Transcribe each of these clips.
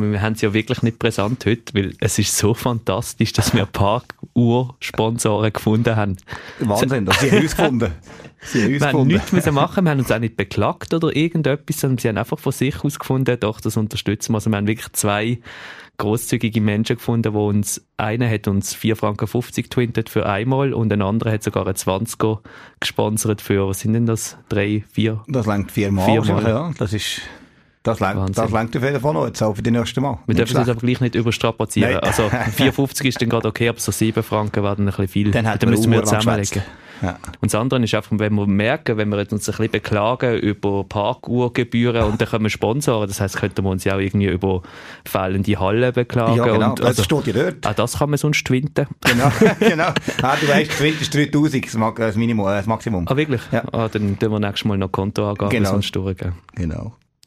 Wir haben es ja wirklich nicht präsent heute, weil es ist so fantastisch, dass wir ein paar Ursponsoren gefunden haben. Wahnsinn, dass sie herausgefunden Sie haben wir haben nichts müssen machen, wir haben uns auch nicht beklagt oder irgendetwas, sondern sie haben einfach von sich aus gefunden, doch, das unterstützen wir. Also wir haben wirklich zwei großzügige Menschen gefunden, wo uns, einer hat uns 4,50 Franken twintet für einmal und ein anderer hat sogar ein 20er gesponsert für, was sind denn das? Drei, vier? Das längt viermal. Viermal. Ja, das ist, das längt, das längt auf jeden Fall noch, jetzt auch für die nächste Mal. Wir dürfen es aber gleich nicht überstrapazieren. Nein. Also 4,50 ist dann gerade okay, aber so 7 Franken werden ein bisschen viel. Dann, dann müssen wir zusammenlegen. Ja. Und das andere ist einfach, wenn wir merken, wenn wir uns ein bisschen beklagen über Parkuhrgebühren und dann können wir Sponsoren, das heisst, könnten wir uns ja auch irgendwie über fehlende Hallen beklagen. Ja, genau, und, also, das steht ja dort. Auch das kann man sonst twinten. Genau, genau. Ah, du weißt, Twint ist 3000, das, Minimum, das Maximum. Ah, wirklich? Ja. Ah, dann tun wir nächstes Mal noch Kontoangaben genau. sonst durchgehen. Genau.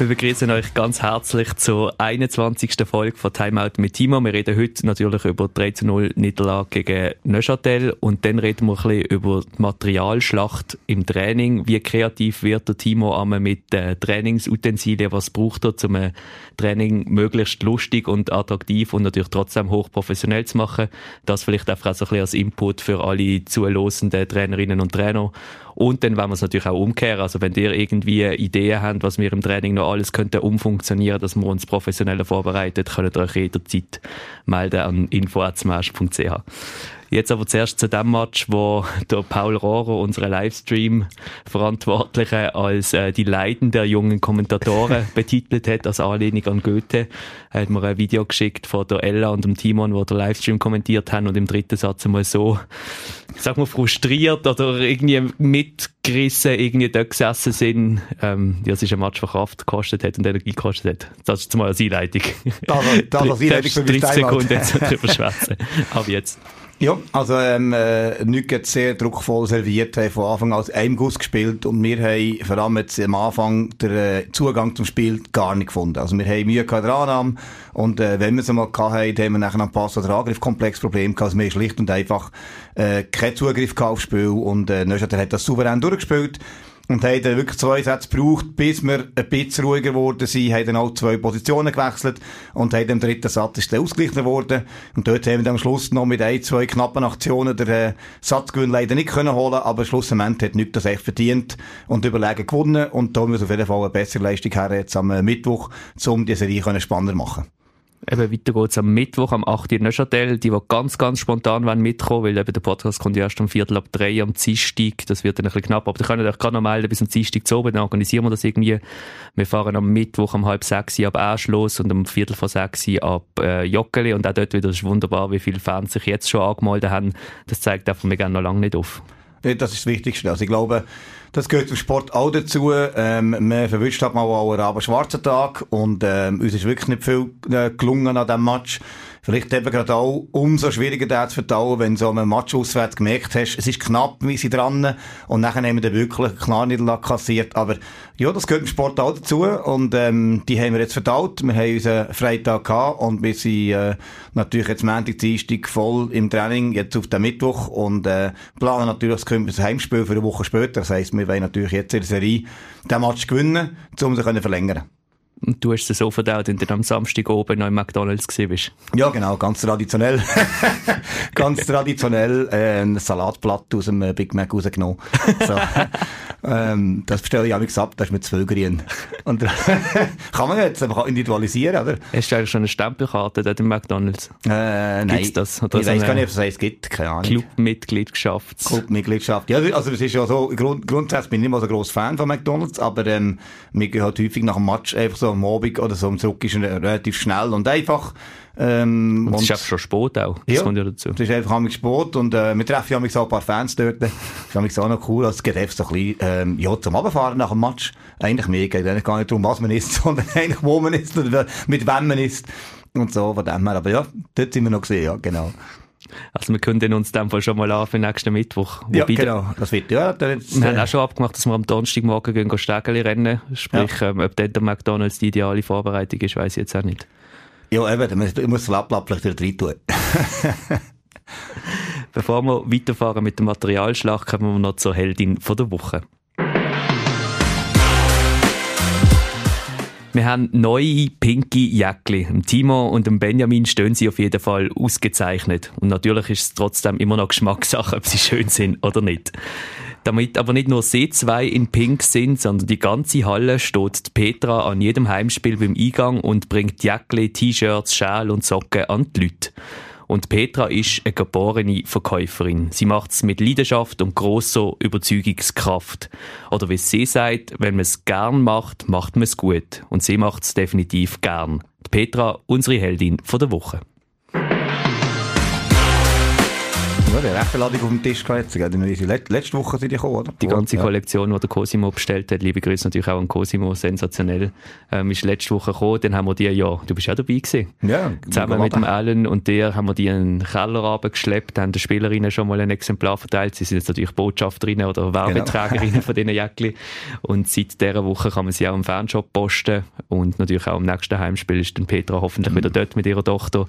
Wir begrüßen euch ganz herzlich zur 21. Folge von Timeout mit Timo. Wir reden heute natürlich über die 3 0 Niederlage gegen Neuchâtel und dann reden wir ein bisschen über die Materialschlacht im Training. Wie kreativ wird der Timo mit den Trainingsutensilien? Was braucht er, um ein Training möglichst lustig und attraktiv und natürlich trotzdem hochprofessionell zu machen? Das vielleicht einfach so ein bisschen als Input für alle zulosenden Trainerinnen und Trainer. Und dann wollen wir es natürlich auch umkehren. Also wenn ihr irgendwie Ideen habt, was wir im Training noch alles könnte umfunktionieren, dass wir uns professioneller vorbereitet, könnt ihr euch jederzeit melden an info.smash.ch. Jetzt aber zuerst zu dem Match, wo der Paul Rohrer, unsere Livestream-Verantwortliche, als äh, die Leiden der jungen Kommentatoren betitelt hat, als Anlehnung an Goethe. Er hat mir ein Video geschickt von der Ella und dem Timon, wo der Livestream kommentiert haben und im dritten Satz einmal so, sag mal, frustriert oder irgendwie mitgerissen irgendwie dort gesessen sind. Ähm, ja, es ist ein Match, der Kraft gekostet hat und Energie gekostet hat. Das ist mal als Einleitung. Da, da, das Einleitung für 30 Sekunden jetzt drüber schwätzen. Aber jetzt. Ja, also ähm, äh, Nügget sehr druckvoll serviert, haben von Anfang an einem Guss gespielt und wir haben vor allem jetzt am Anfang den äh, Zugang zum Spiel gar nicht gefunden. Also wir haben Mühe gehabt Annahme und äh, wenn wir es mal gehabt haben, haben wir nachher am Pass- oder Angriffkomplex Problem gehabt. Also wir haben schlicht und einfach äh, keinen Zugriff gehabt aufs Spiel und äh, Neustadt hat das souverän durchgespielt. Und haben dann wirklich zwei Sätze gebraucht, bis wir ein bisschen ruhiger geworden sind, haben dann auch zwei Positionen gewechselt und haben im dritten Satz ist dann ausgeglichen worden. Und dort haben wir dann am Schluss noch mit ein, zwei knappen Aktionen den äh, Satzgewinn leider nicht können holen, aber schlussendlich hat nichts das echt verdient und überlegen gewonnen und da müssen wir auf jeden Fall eine bessere Leistung her jetzt am äh, Mittwoch, um die Serie spannender machen Eben weiter geht's am Mittwoch, am 8. in Neuchâtel. Die, die ganz, ganz spontan wollen mitkommen, weil eben der Podcast kommt ja erst um Viertel ab drei am Dienstag. Das wird dann ein bisschen knapp. Aber die können euch gerade noch melden bis am Dienstag zu oben. Dann organisieren wir das irgendwie. Wir fahren am Mittwoch um halb sechs ab Asch los und um Viertel vor sechs ab äh, Joggeli. Und auch dort wieder ist wunderbar, wie viele Fans sich jetzt schon angemeldet haben. Das zeigt einfach, wir gehen noch lange nicht auf. Das ist das Wichtigste. Also ich glaube, das gehört im Sport auch dazu. Ähm, man verwünscht halt mal auch einen schwarzen Tag und ähm, uns ist wirklich nicht viel äh, gelungen an diesem Match. Vielleicht eben gerade auch umso schwieriger da zu verdauen, wenn du so einem Match auswärts gemerkt hast, es ist knapp, wie sie dran und nachher haben wir dann wirklich klar nicht kassiert. Aber ja, das gehört im Sport auch dazu und ähm, die haben wir jetzt verdaut. Wir haben unseren Freitag gehabt und wir sind äh, natürlich jetzt Montag, Dienstag voll im Training, jetzt auf den Mittwoch und äh, planen natürlich das Heimspiel für eine Woche später. Das heisst, wir wollen natürlich jetzt in der Serie den Match gewinnen, um sie verlängern. Und du hast es so verdaut, wenn du am Samstag oben noch im McDonalds gesehen bist. Ja, genau, ganz traditionell. ganz traditionell äh, ein Salatblatt aus dem äh, Big Mac rausgenommen. So. ähm, das bestelle ich amigs ab, das ist mit zwölf grün. Und kann man jetzt einfach individualisieren, oder? Hast du eigentlich schon eine Stempelkarte dort im McDonalds? Äh, nein. Gibt's das? Oder ich so weiß gar nicht, ob es gibt, keine Ahnung. Clubmitgliedschaft. Clubmitgliedschaft. Ja, also es ist ja so, grund, grundsätzlich bin ich nicht mal so groß Fan von McDonalds, aber ähm, wir gehen halt häufig nach dem Match einfach so am Abend oder so, am Zurück ist relativ schnell und einfach. Ähm, und es ist einfach schon Sport auch. Das ja, kommt ja dazu. Es ist einfach am Sport und äh, wir treffen ja so ein paar Fans dort. Das ist auch noch cool, als geht so ein bisschen, ähm, ja, zum Abfahren nach dem Match. Eigentlich mehr geht eigentlich gar nicht darum, was man isst, sondern eigentlich wo man isst oder mit wem man isst. Und so, von dem her. Aber ja, dort sind wir noch gesehen, ja, genau. Also wir können uns dem Fall schon mal an für nächsten Mittwoch. Ja, genau. Das wird ja. Jetzt, wir äh, haben auch schon abgemacht, dass wir am Donnerstagmorgen gehen Stegeli rennen. Sprich, ja. ähm, ob dort der McDonalds die ideale Vorbereitung ist, weiß ich jetzt auch nicht. Ja, eben, man muss Lapplapplich wieder rein tun. Bevor wir weiterfahren mit der Materialschlacht, kommen wir noch zur Heldin von der Woche. Wir haben neue pinke Jäckli. Timo und Benjamin stehen sie auf jeden Fall ausgezeichnet. Und natürlich ist es trotzdem immer noch Geschmackssache, ob sie schön sind oder nicht. Damit aber nicht nur sie zwei in Pink sind, sondern die ganze Halle steht Petra an jedem Heimspiel beim Eingang und bringt Jäckli, T-Shirts, Schal und Socken an die Leute. Und Petra ist eine geborene Verkäuferin. Sie macht es mit Leidenschaft und grosser Überzeugungskraft. Oder wie sie sagt, wenn man es gern macht, macht man es gut. Und sie macht es definitiv gern. Petra, unsere Heldin von der Woche. Ja, der rechte Ladung auf dem Tisch gehabt. Letzte Woche sind die gekommen, oder? Die ganze ja. Kollektion, die der Cosimo bestellt hat, liebe Grüße natürlich auch an Cosimo, sensationell, ähm, ist letzte Woche gekommen. Dann haben wir die, ja, du bist auch dabei gewesen. Ja. Zusammen mit dem Alan und dir haben wir die in den Keller geschleppt, haben den Spielerinnen schon mal ein Exemplar verteilt. Sie sind jetzt natürlich Botschafterinnen oder Werbeträgerinnen genau. von diesen Jäckli. Und seit dieser Woche kann man sie auch im Fanshop posten. Und natürlich auch im nächsten Heimspiel ist dann Petra hoffentlich mhm. wieder dort mit ihrer Tochter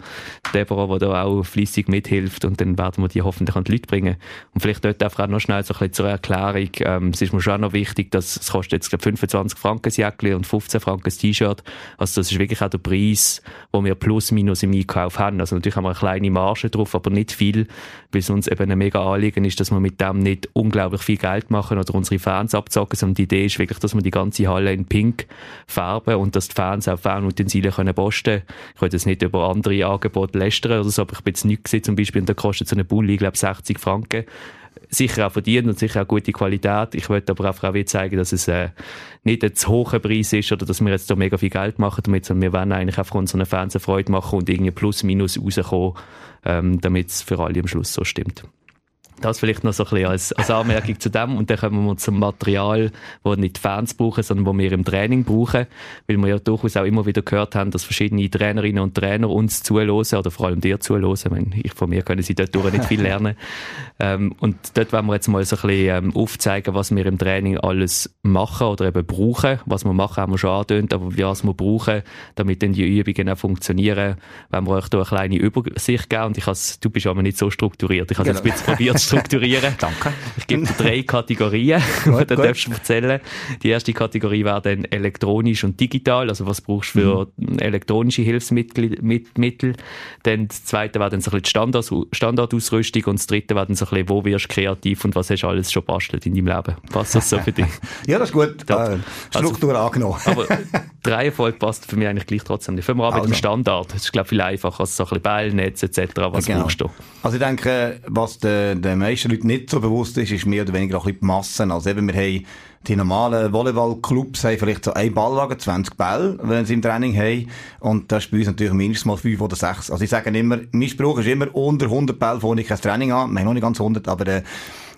Deborah, die da auch fließig mithilft. Und dann werden wir die hoffentlich an die Leute bringen. Und vielleicht dort einfach auch noch schnell so ein bisschen zur Erklärung. Ähm, es ist mir schon auch noch wichtig, dass es kostet jetzt glaube 25 Franken das Jäckli und 15 Franken das T-Shirt. Also das ist wirklich auch der Preis, wo wir plus minus im Einkauf haben. Also natürlich haben wir eine kleine Marge drauf, aber nicht viel, weil es uns eben ein mega Anliegen ist, dass wir mit dem nicht unglaublich viel Geld machen oder unsere Fans abzocken, sondern die Idee ist wirklich, dass wir die ganze Halle in pink färben und dass die Fans auch Fanutensilien können posten. Ich wollte jetzt nicht über andere Angebote lästern oder so, aber ich bin jetzt nicht gesehen, zum Beispiel, und da kostet so eine Bulli, glaube 80 Franken. Sicher auch verdient und sicher auch gute Qualität. Ich wollte aber auch auch zeigen, dass es äh, nicht ein zu hoher Preis ist oder dass wir jetzt da mega viel Geld machen damit, sondern wir wollen eigentlich einfach unseren Fans eine Freude machen und irgendwie plus minus rauskommen, ähm, damit es für alle am Schluss so stimmt. Das vielleicht noch so ein bisschen als, als Anmerkung zu dem. Und dann kommen wir zum Material, das nicht die Fans brauchen, sondern das wir im Training brauchen. Weil wir ja durchaus auch immer wieder gehört haben, dass verschiedene Trainerinnen und Trainer uns zuhören oder vor allem dir zuhören. Ich, ich, von mir können sie dort nicht viel lernen. ähm, und dort wollen wir jetzt mal so ein bisschen ähm, aufzeigen, was wir im Training alles machen oder eben brauchen. Was wir machen, haben wir schon angetönt, aber was wir brauchen, damit dann die Übungen auch funktionieren, wenn wir euch da eine kleine Übersicht geben. Und ich du bist aber nicht so strukturiert. Ich habe genau. jetzt ein bisschen probiert, strukturieren. Danke. Ich gebe dir drei Kategorien, gut, die du darfst erzählen. Die erste Kategorie wäre dann elektronisch und digital, also was brauchst du für mhm. elektronische Hilfsmittel. Mit, Dann das zweite wäre dann so ein bisschen die Standardausrüstung und das dritte wäre dann so ein bisschen, wo wirst du kreativ und was hast du alles schon bastelt in deinem Leben. Passt das so für dich? ja, das ist gut. Äh, Struktur also, angenommen. aber die Reihenfolge passt für mich eigentlich gleich trotzdem nicht. Fangen wir an also. mit dem. Standard. Das ist, glaube ich, viel einfacher als so ein bisschen Ballnetz etc. Was genau. brauchst du? Also ich denke, was der, der meisten Leuten nicht so bewusst ist, ist mehr oder weniger auch ein bisschen die Massen. Also eben, wir haben die normalen Volleyballclubs haben vielleicht so ein Ballwagen, 20 Bälle, wenn sie im Training haben. Und das ist bei uns natürlich mindestens mal 5 oder 6. Also ich sage immer, mein Spruch ist immer, unter 100 Bälle fange ich kein Training an. Wir haben noch nicht ganz 100, aber äh,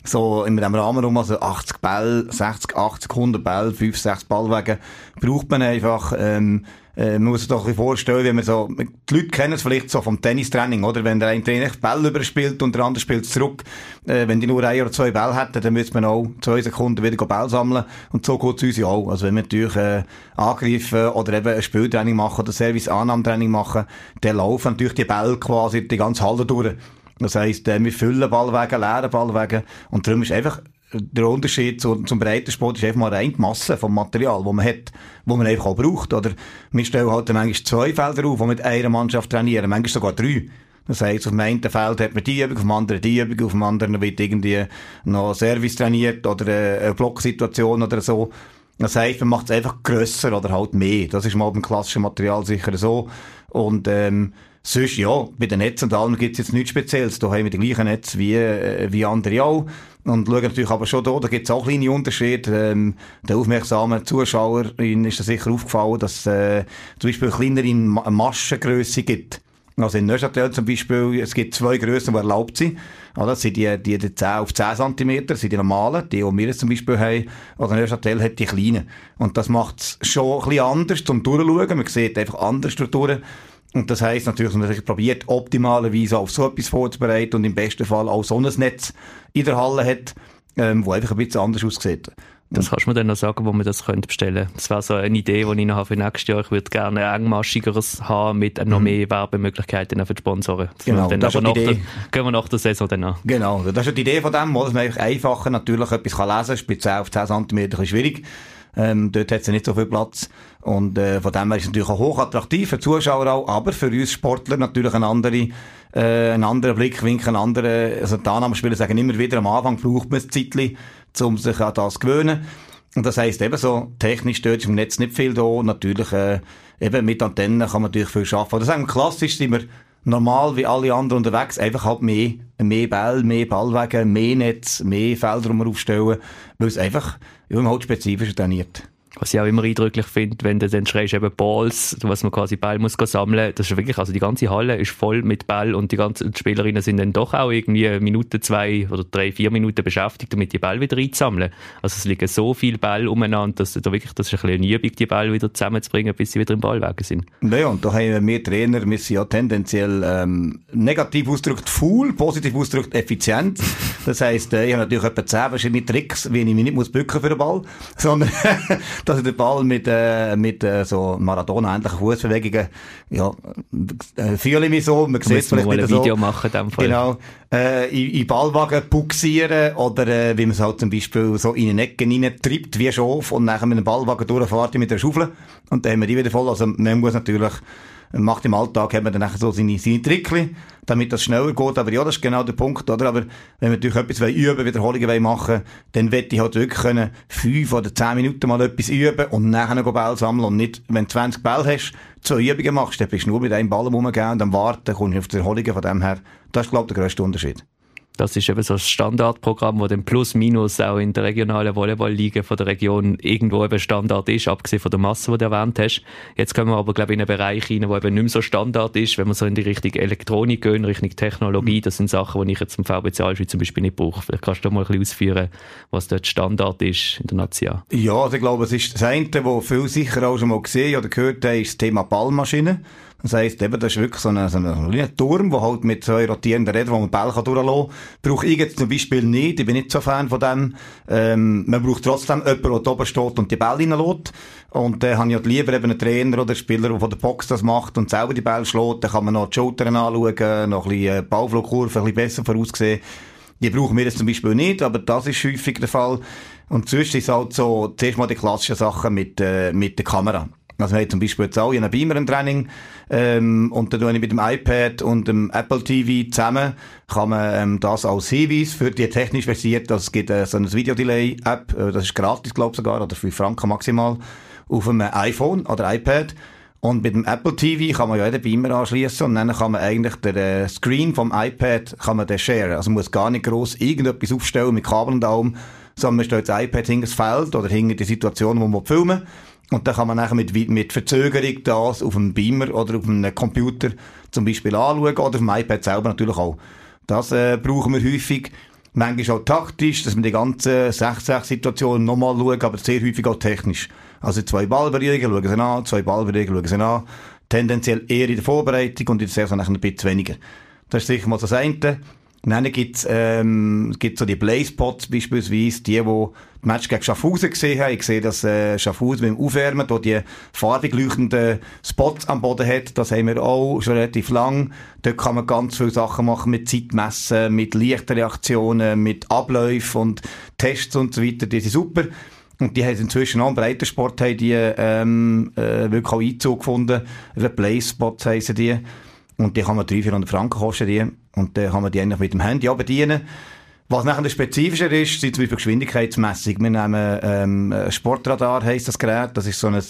so in dem Rahmen rum, also 80 Bälle, 60, 80, 100 Bälle, 5, 6 Ballwagen, braucht man einfach, ähm, äh, man muss sich doch ein vorstellen, wenn man so, die Leute kennen es vielleicht so vom Tennistraining, oder? Wenn der eine Trainer Ball überspielt und der andere spielt zurück, äh, wenn die nur ein oder zwei Bälle hätten, dann müsste man auch zwei Sekunden wieder Ball sammeln. Und so geht es uns ja auch. Also wenn wir natürlich, äh, angreifen oder eben ein Spieltraining machen oder Service-Annahmetraining machen, dann laufen natürlich die Bälle quasi die ganze Halle durch. Das heisst, äh, wir füllen Ballwege, leeren Ballwege. Und darum ist einfach der Unterschied zu, zum Breitensport ist einfach mal rein die Masse vom Material, das man hat, wo man einfach auch braucht. Oder wir stellen halt manchmal zwei Felder auf, die mit einer Mannschaft trainieren, manchmal sogar drei. Das heisst, auf dem einen Feld hat man die Übung, auf dem anderen die Übung, auf dem anderen wird irgendwie noch Service trainiert oder eine Blocksituation oder so. Das heisst, man macht es einfach grösser oder halt mehr. Das ist mal beim klassischen Material sicher so. Und ähm, sonst, ja, bei den Netzen und allem gibt es jetzt nichts Spezielles. Da haben wir die gleichen Netze wie, äh, wie andere auch. Und schauen natürlich aber schon da, da gibt es auch kleine Unterschiede. Ähm, der aufmerksame Zuschauerin ist da sicher aufgefallen, dass äh, zum Beispiel kleinere Maschengröße gibt. Also in Neuchâtel zum Beispiel, es gibt zwei Grössen, die erlaubt sind. Oder? Das sind die, die, die 10 auf 10 cm, das sind die normalen, die, die wir jetzt zum Beispiel haben. Oder Neuchâtel hat die kleinen. Und das macht es schon ein bisschen anders zum Durchschauen. Man sieht einfach andere Strukturen. Und das heisst natürlich, dass man sich probiert, optimalerweise auf so etwas vorzubereiten und im besten Fall auch so ein Netz in der Halle hat, ähm, wo einfach ein bisschen anders aussieht. Das kannst du mir dann noch sagen, wo man das könnte bestellen Das wäre so eine Idee, die ich noch habe für nächstes Jahr. Ich würde gerne ein engmaschigeres haben mit noch mhm. mehr Werbemöglichkeiten für die Sponsoren. Genau, dann das ist die Idee. Der, gehen wir nach der Saison dann an. Genau, das ist die Idee von dem, dass man einfacher natürlich etwas lesen kann. 10 auf 10 cm ist schwierig. Ähm, dort hat es nicht so viel Platz. Und äh, von dem her ist es natürlich auch hochattraktiv für Zuschauer auch, aber für uns Sportler natürlich ein andere äh, ein anderer Blickwinkel, ein anderer, also die Annahmespieler sagen immer wieder, am Anfang braucht man ein Zeitchen, um sich an das zu gewöhnen. Und das heisst eben so, technisch dort ist im Netz nicht viel da, natürlich äh, eben mit Antennen kann man natürlich viel arbeiten. Das sagen klassisch sind wir normal wie alle anderen unterwegs, einfach halt mehr, mehr Ball, mehr Ballwege, mehr Netz, mehr Felder, die wir aufstellen, weil es einfach, ja, halt spezifischer trainiert. Was ich auch immer eindrücklich finde, wenn du dann schreist, eben Balls, was man quasi Ball muss sammeln, das ist wirklich, also die ganze Halle ist voll mit Ball und die ganzen Spielerinnen sind dann doch auch irgendwie eine Minute, zwei oder drei, vier Minuten beschäftigt, damit die Ball wieder einzusammeln. Also es liegen so viele Ball umeinander, dass da wirklich, das ist ein bisschen eine Übung, die Ball wieder zusammenzubringen, bis sie wieder im Ballweg sind. Naja, und da haben wir Trainer, wir sind ja tendenziell ähm, negativ ausgedrückt faul, positiv ausgedrückt effizient. Das heisst, äh, ich habe natürlich etwa zehn verschiedene Tricks, wie ich mich nicht muss bücken für den Ball, sondern dass ich den Ball mit, äh, mit äh, so Maradona-ähnlichen Fußbewegungen, ja, äh, fühle ich mich so. Man sieht vielleicht mal ein so. Video machen, in dem Fall. Genau. Äh, in, in Ballwagen buxieren oder äh, wie man es halt zum Beispiel so in eine Ecke reintreibt, wie Schof und nachher mit einem Ballwagen durchfahrt mit der Schaufel und dann haben wir die wieder voll. Also man muss natürlich macht im Alltag, hat man dann so seine, seine Trickli, damit das schneller geht. Aber ja, das ist genau der Punkt, oder? Aber wenn wir natürlich etwas üben, Wiederholungen machen dann wette ich halt wirklich können, fünf oder zehn Minuten mal etwas üben und nachher noch Ball sammeln und nicht, wenn du 20 Ball hast, zwei Übungen machst, dann bist du nur mit einem Ball rumgehen und dann warten, kommst du auf die Erholungen von dem her. Das ist, glaube ich, der grösste Unterschied. Das ist eben so ein Standardprogramm, wo dann plus minus auch in der regionalen Volleyballliga von der Region irgendwo eben Standard ist, abgesehen von der Masse, die du erwähnt hast. Jetzt kommen wir aber, glaube ich, in einen Bereich rein, wo eben nicht mehr so Standard ist, wenn wir so in die Richtung Elektronik gehen, Richtung Technologie. Das sind Sachen, die ich jetzt im VBC Alschwitz zum Beispiel nicht brauche. Vielleicht kannst du mal ein bisschen ausführen, was dort Standard ist in der Nation. Ja, also ich glaube, es ist das eine, was viele sicher auch schon mal gesehen oder gehört haben, ist das Thema Ballmaschine. Das heisst, eben, das ist wirklich so ein, so ein Turm, der halt mit zwei rotierenden Rädern, wo man Bälle durchlassen kann. Brauche ich jetzt zum Beispiel nicht. Ich bin nicht so Fan von dem. Ähm, man braucht trotzdem jemanden, der oben steht und die Bälle reinlässt. Und dann äh, habe ich halt lieber eben einen Trainer oder einen Spieler, der von der Box das macht und selber die Bälle schlägt. Dann kann man noch die Schultern anschauen, noch ein bisschen äh, Ballflugkurve, ein bisschen besser voraussehen. Die brauchen wir jetzt zum Beispiel nicht, aber das ist häufig der Fall. Und sonst ist halt so, zuerst mal die klassischen Sachen mit, äh, mit der Kamera. Also wir haben zum Beispiel jetzt auch in einem Beamer ein Training ähm, und dann tue ich mit dem iPad und dem Apple TV zusammen. Kann man ähm, das als Hinweis für die technisch versiert, dass es gibt äh, so eine Videodelay-App, äh, das ist gratis glaube ich sogar oder 5 Franken maximal auf einem iPhone oder iPad. Und mit dem Apple TV kann man ja den Beamer anschließen und dann kann man eigentlich den äh, Screen vom iPad kann man den sharen. Also man muss gar nicht groß irgendetwas aufstellen mit Kabel und allem, sondern man stellt das iPad hinter das Feld oder hinter die Situation, wo man filmen will und dann kann man nachher mit, mit Verzögerung das auf einem Beamer oder auf einem Computer zum Beispiel anschauen oder auf dem iPad selber natürlich auch. Das äh, brauchen wir häufig. Manchmal auch taktisch, dass man die ganze 6-6-Situation nochmal schaut, aber sehr häufig auch technisch. Also zwei Ballberührungen schauen sie an, zwei Ballberührungen schauen sie an. Tendenziell eher in der Vorbereitung und in der Saison ein bisschen weniger. Das ist sicher mal das eine. Dann gibt's, ähm, gibt's so die Blaze-Spots beispielsweise, die, wo das Match gegen Schaffhausen gesehen haben. Ich sehe, dass äh, Schaffhausen dem Aufwärmen wo die farbig leuchtenden Spots am Boden hat. Das haben wir auch schon relativ lang. Dort kann man ganz viele Sachen machen mit Zeitmessen, mit Lichtreaktionen, mit Abläufen und Tests und so weiter. Die sind super. Und die haben inzwischen auch im Breitensport haben die, ähm, äh, wirklich auch Einzug gefunden. Blaze Spots heissen die. Und die kann man 300, 400 Franken kosten, die. Und dann kann man die eigentlich mit dem Handy auch bedienen. Was nachher spezifischer ist, sind zum Beispiel Geschwindigkeitsmessung. Wir nehmen ähm, Sportradar, heisst das Gerät. Das ist so ein,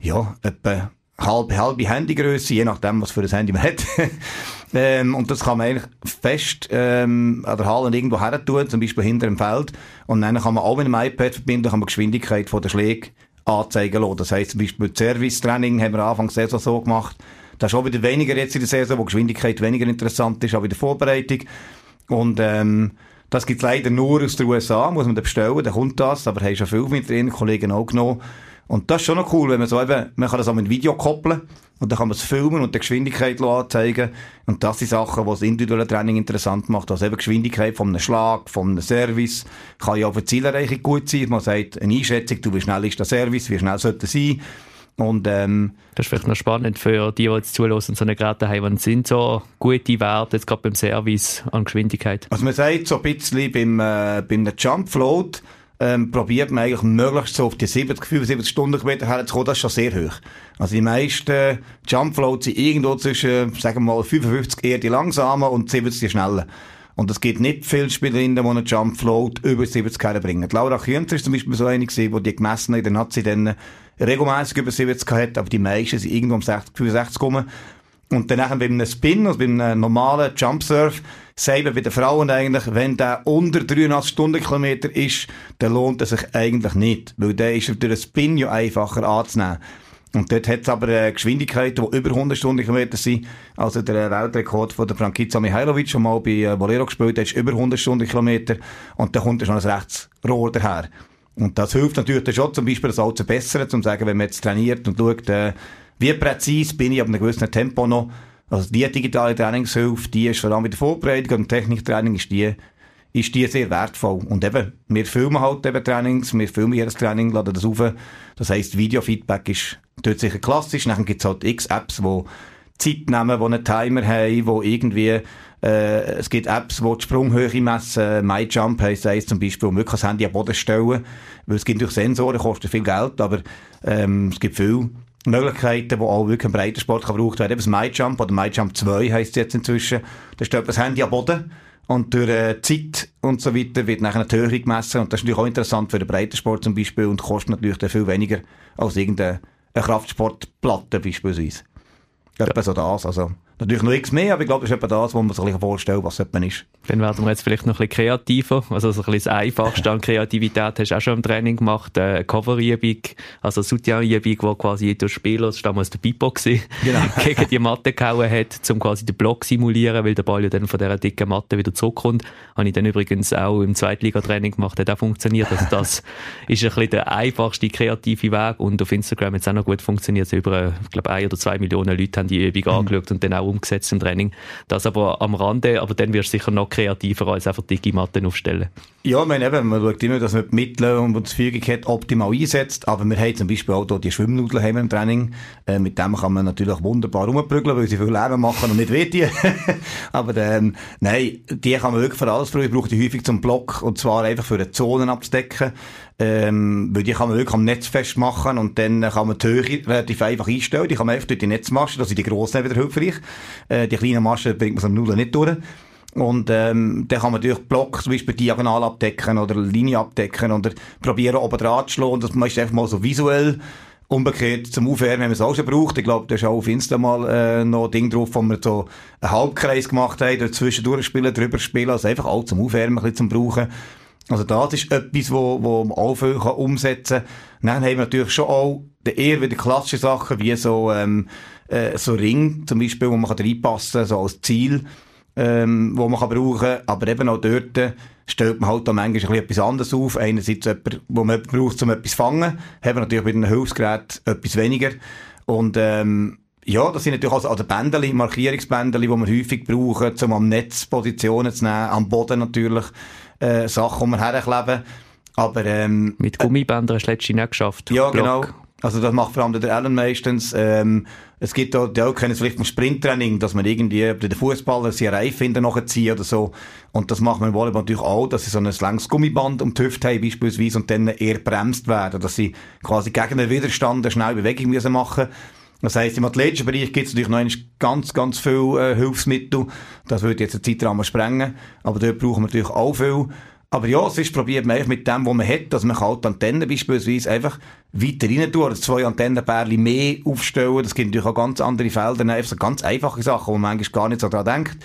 ja, etwa halbe, halbe Handygröße, je nachdem, was für ein Handy man hat. ähm, und das kann man eigentlich fest ähm, an der Halle irgendwo her tun, zum Beispiel hinter dem Feld. Und dann kann man auch mit dem iPad verbinden, kann man Geschwindigkeit von der Schläge anzeigen lassen. Das heisst zum Beispiel Service-Training haben wir anfangs sehr so gemacht. Das ist auch wieder weniger jetzt in der Saison, wo Geschwindigkeit weniger interessant ist, auch in der Vorbereitung. Und ähm, das gibt's leider nur aus den USA, muss man da bestellen, dann kommt das, aber haben schon viele mit den Kollegen auch genommen. Und das ist schon noch cool, wenn man so eben, man kann das auch mit Video koppeln und dann kann man es filmen und die Geschwindigkeit anzeigen. Und das sind Sachen, die das individuelle Training interessant macht. Also eben Geschwindigkeit von einem Schlag, von einem Service, kann ja auch für Zielerreichung gut sein. Man sagt, eine Einschätzung, du, wie schnell ist der Service, wie schnell sollte er sein. Und, ähm, das ist vielleicht noch spannend für die, die jetzt zulassen, so eine Geräte haben. Was sind so gute Werte jetzt gerade beim Service an Geschwindigkeit? Also man sagt so ein bisschen beim, äh, beim Jump Float, ähm, probiert man eigentlich möglichst so auf die 70, 75 Stundenkilometer herzukommen, das ist schon sehr hoch. Also die meisten Jumpfloats sind irgendwo zwischen, sagen wir mal, 55 eher die langsamen und 70 die schnellen. Und es gibt nicht viele Spielerinnen, die einen Jumpfloat über 70 bringen. Laura Künzer ist zum Beispiel so eine gewesen, die gemessen in der Nazi dann regelmäßig über 70 hat, aber die meisten sind irgendwo um 60, 65 gekommen. Und dann bei einem Spin, also bei einem normalen Jumpsurf, sagen bei den Frauen eigentlich, wenn der unter 83 Stundenkilometer ist, dann lohnt es sich eigentlich nicht. Weil der ist durch den Spin ja einfacher anzunehmen. Und dort hat es aber äh, Geschwindigkeiten, die über 100 Stundenkilometer sind. Also der Weltrekord von der Frankica Mihailovic, schon mal bei äh, Bolero gespielt hat, ist über 100 Stundenkilometer. Und da kommt er schon ein Rechtsrohr daher. Und das hilft natürlich schon, zum Beispiel das auch zu bessern, zum sagen, wenn man jetzt trainiert und schaut, äh, wie präzise bin ich auf einem gewissen Tempo noch. Also die digitale Trainingshilfe, die ist vor allem mit der Vorbereitung und Techniktraining ist die, ist die sehr wertvoll. Und eben, wir filmen halt eben Trainings, wir filmen jedes Training, laden das auf. Das heisst, Videofeedback ist dort sicher klassisch. Dann gibt es halt x Apps, die Zeit nehmen, die einen Timer haben, wo irgendwie äh, es gibt Apps, die die Sprunghöhe messen. MyJump heisst eins zum Beispiel, wo man wirklich das Handy am Boden stellen. Weil es gibt durch Sensoren, kostet viel Geld, aber ähm, es gibt viel Möglichkeiten, die auch wirklich im Breitensport gebraucht werden. Eben das MyJump oder MyJump 2 heisst es jetzt inzwischen. Da steht das Handy am Boden und durch äh, Zeit und so weiter wird nachher eine Höhe gemessen. Und das ist natürlich auch interessant für den Breitensport zum Beispiel und kostet natürlich dann viel weniger als irgendeine Kraftsportplatte beispielsweise. Etwa so das, also Natürlich noch nichts mehr, aber ich glaube, das ist etwa das, was man sich vorstellen was man ist. Dann werden wir jetzt vielleicht noch ein bisschen kreativer. Also so ein bisschen das Einfachste an Kreativität hast du auch schon im Training gemacht. Äh, Coverübung, also Soutien-Übung, wo quasi jeder Spieler, das war damals der Pipo, genau. gegen die Matte gehauen hat, um quasi den Block simulieren, weil der Ball ja dann von dieser dicken Matte wieder zurückkommt. Habe ich dann übrigens auch im Zweitligatraining gemacht, hat auch funktioniert. Also das ist ein bisschen der einfachste kreative Weg und auf Instagram hat es auch noch gut funktioniert. über, ich glaube, ein oder zwei Millionen Leute haben die Übung mhm. angeschaut und dann auch umgesetzt im Training. Das aber am Rande, aber dann wirst du sicher noch kreativer als einfach dicke Matten aufstellen. Ja, ich meine eben, man schaut immer, dass man die Mittel und die Verfügung hat, optimal einsetzt, aber wir haben zum Beispiel auch die Schwimmnudeln im Training. Äh, mit dem kann man natürlich wunderbar rumprügeln, weil sie viel Lärm machen und nicht wehtun. aber ähm, nein, die kann man wirklich für alles brauchen. Ich brauche die häufig zum Block und zwar einfach für die Zonen abzudecken. Ähm, weil die kann man wirklich am Netz festmachen und dann kann man die Höhe relativ einfach einstellen. Die kann man einfach durch die Netzmaschen, das sind die grossen wieder hilfreich. Äh, die kleinen Maschen bringt man so Nudeln nicht durch. Und ähm, dann kann man durch Block zum Beispiel diagonal abdecken oder Linie abdecken oder probieren oben dran zu schlagen. Das ist einfach mal so visuell. Umgekehrt zum Aufwärmen, wenn man es auch schon braucht. Ich glaube, da ist auch auf Insta mal äh, noch ein Ding drauf, wo wir so einen Halbkreis gemacht haben, dazwischen spielen, drüber spielen. Also einfach auch zum Aufwärmen ein bisschen zum Brauchen. Also das ist etwas, wo, wo man auch viel kann umsetzen kann. Dann haben wir natürlich schon auch eher wieder klassische Sachen, wie so, ähm, äh, so Ring, zum Beispiel, wo man kann reinpassen kann, so als Ziel, ähm, wo man kann brauchen. Aber eben auch dort stellt man halt auch manchmal etwas anderes auf. Einerseits jemand, wo man braucht, um etwas zu fangen. Haben wir natürlich mit einem Hilfsgerät etwas weniger. Und, ähm, ja, das sind natürlich also, also Bändeli, Markierungsbändeli, die wir häufig brauchen, um am Netz Positionen zu nehmen, am Boden natürlich äh, Sachen, die wir herkleben. Aber, ähm, Mit Gummibändern hast du letztens nicht geschafft. Ja, Block. genau. Also das macht vor allem der Allen meistens. Ähm, es gibt auch, die auch kennen es vielleicht vom Sprinttraining, dass man irgendwie bei den Fußballer sie Reifen nachher ziehen oder so. Und das macht man im Volleyball natürlich auch, dass sie so ein langes Gummiband um die Hüfte haben beispielsweise und dann eher bremst werden, dass sie quasi gegen den Widerstand eine schnelle Bewegung müssen machen das heisst, im athletischen Bereich gibt es natürlich noch ganz, ganz viel äh, Hilfsmittel. Das würde jetzt einen Zeitrahmen sprengen. Aber dort brauchen wir natürlich auch viel. Aber ja, es ist probiert man mit dem, was man hat, dass man halt Antennen beispielsweise einfach weiter rein tun, oder zwei Antennenbärli mehr aufstellen. Das gibt natürlich auch ganz andere Felder, einfach so ganz einfache Sachen, wo man manchmal gar nicht so dran denkt.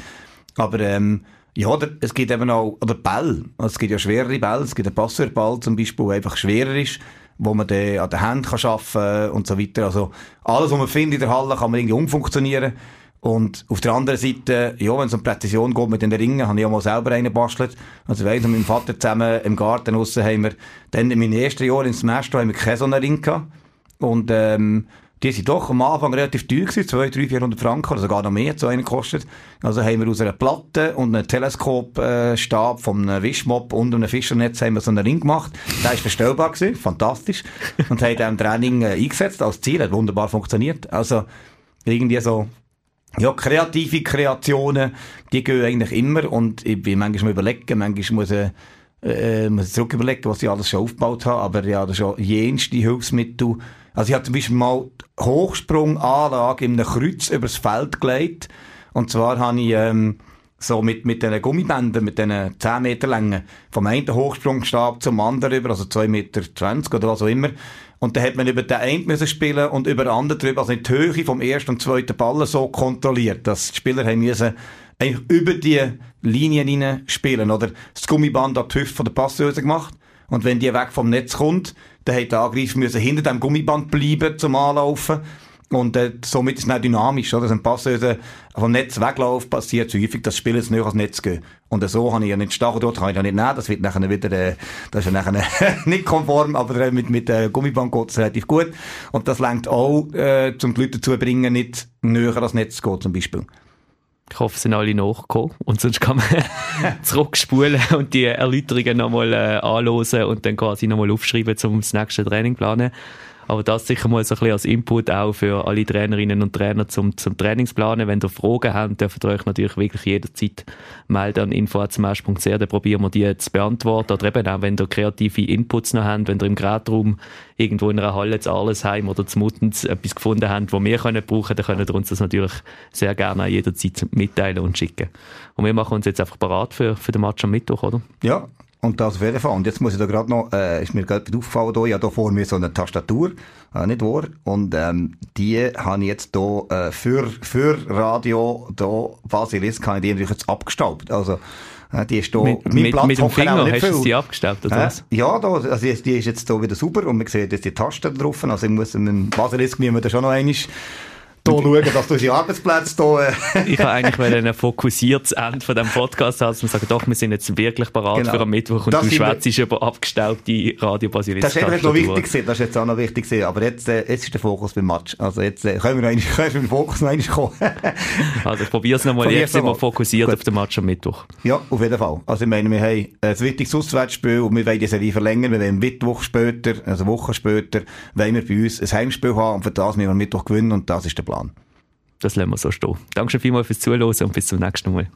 Aber, ähm, ja, es gibt eben auch, oder Ball. Es gibt ja schwerere Bälle. Es gibt einen Passerball zum Beispiel, der einfach schwerer ist wo man dann an der Hand kann arbeiten und so weiter. Also alles, was man findet in der Halle, kann man irgendwie umfunktionieren. Und auf der anderen Seite, ja, wenn es um Präzision geht mit den Ringen, habe ich auch mal selber einen gebastelt. Also ich weiss, mit meinem Vater zusammen im Garten draussen haben wir, dann in meinen ersten Jahren ins Semester haben wir keine so einen Ring gehabt. Und, ähm, die sind doch am Anfang relativ teuer gewesen, 200, 300, 400 Franken, oder sogar noch mehr, so einen gekostet. Also haben wir aus einer Platte und einem Teleskopstab von einem Wischmob und einem Fischernetz haben wir so einen Ring gemacht. Der ist verstellbar gewesen, fantastisch. Und haben dann im Training äh, eingesetzt als Ziel, hat wunderbar funktioniert. Also, irgendwie so, ja, kreative Kreationen, die gehen eigentlich immer und ich bin manchmal überlegen, manchmal muss ich äh, muss ich zurück überlegen, was ich alles schon aufgebaut habe, aber ja, das schon jenste Hilfsmittel. Also ich habe zum Beispiel mal Hochsprunganlage in einem Kreuz übers Feld gelegt. Und zwar habe ich, ähm, so mit, mit diesen Gummibändern, mit diesen 10 Meter Längen, vom einen Hochsprungstab zum anderen über, also 2,20 Meter oder was auch immer. Und dann hat man über den einen müssen spielen und über den anderen drüber, also die Höhe vom ersten und zweiten Ball so kontrolliert, dass die Spieler haben müssen eigentlich über die Linien hinein spielen, oder? Das Gummiband hat die Hüfte von der Passhöse gemacht. Und wenn die weg vom Netz kommt, dann hat der Angreifer müssen hinter dem Gummiband bleiben zum Anlaufen. Und äh, somit ist es auch dynamisch, oder? Wenn Passhöse vom Netz wegläuft, passiert so häufig, dass Spieler nicht ans Netz gehen. Und äh, so habe ich ja nicht Stachel dort, kann ich ja nicht nehmen. Das wird nachher wieder, äh, das ist ja nachher nicht konform, aber äh, mit, mit äh, Gummiband geht es relativ gut. Und das lenkt auch, äh, um die Leute dazu zu bringen, nicht näher ans Netz zu gehen, zum Beispiel. Ich hoffe, sind alle nachgekommen. Und sonst kann man zurückspulen und die Erläuterungen nochmal äh, anhören und dann quasi nochmal aufschreiben, um das nächste Training zu planen. Aber das sicher mal so ein bisschen als Input auch für alle Trainerinnen und Trainer zum, zum Trainingsplanen. Wenn ihr Fragen habt, dürft ihr euch natürlich wirklich jederzeit melden an info.smash.ch, dann probieren wir die zu beantworten. Oder eben auch, wenn ihr kreative Inputs noch habt, wenn ihr im Gerätraum irgendwo in einer Halle zu Allesheim oder zu Muttens etwas gefunden habt, wo wir können brauchen, dann könnt ihr uns das natürlich sehr gerne jederzeit mitteilen und schicken. Und wir machen uns jetzt einfach parat für, für den Match am Mittwoch, oder? Ja, und das auf jeden Fall. Und jetzt muss ich da gerade noch, äh, ist mir gerade aufgefallen, da, ich habe da vor mir so eine Tastatur, äh, nicht wahr? Und ähm, die habe ich jetzt da äh, für, für Radio, da Basilisk, habe ich die natürlich jetzt abgestaubt. Also, äh, die ist da, mit, mein mit, Platz mit dem Finger nicht hast du sie abgestaubt, oder Äh, was? ja, da, also die die ist jetzt da wieder super und man sieht jetzt die Tasten drauf. Also ich muss mit dem Basilisk müssen wir da schon noch einmal da schauen, dass du unsere Arbeitsplätze da, äh, Ich habe eigentlich ein fokussiertes Ende von diesem Podcast haben, dass wir sagen, doch, wir sind jetzt wirklich parat Genau. für am Mittwoch und Das du schwätzt über abgestaubte radio Das ist eben noch wichtig das ist jetzt auch noch wichtig gewesen, aber jetzt, äh, jetzt ist der Fokus beim Match. Also jetzt äh, können wir noch einmal, können wir mit dem Fokus noch einmal kommen. Also ich probiere es nochmal, jetzt sind wir fokussiert Gut. auf den Match am Mittwoch. ja, auf jeden Fall. Also ich meine, wir haben ein wichtiges Auswärtsspiel und wir wollen die Serie verlängern. Wir wollen Mittwoch später, also eine Woche später, wollen wir bei uns ein Heimspiel haben und für das müssen wir am Mittwoch gewinnen und das ist der Plan. Das lassen wir so stehen. Danke schon vielmals fürs Zuhören und bis zum nächsten Mal.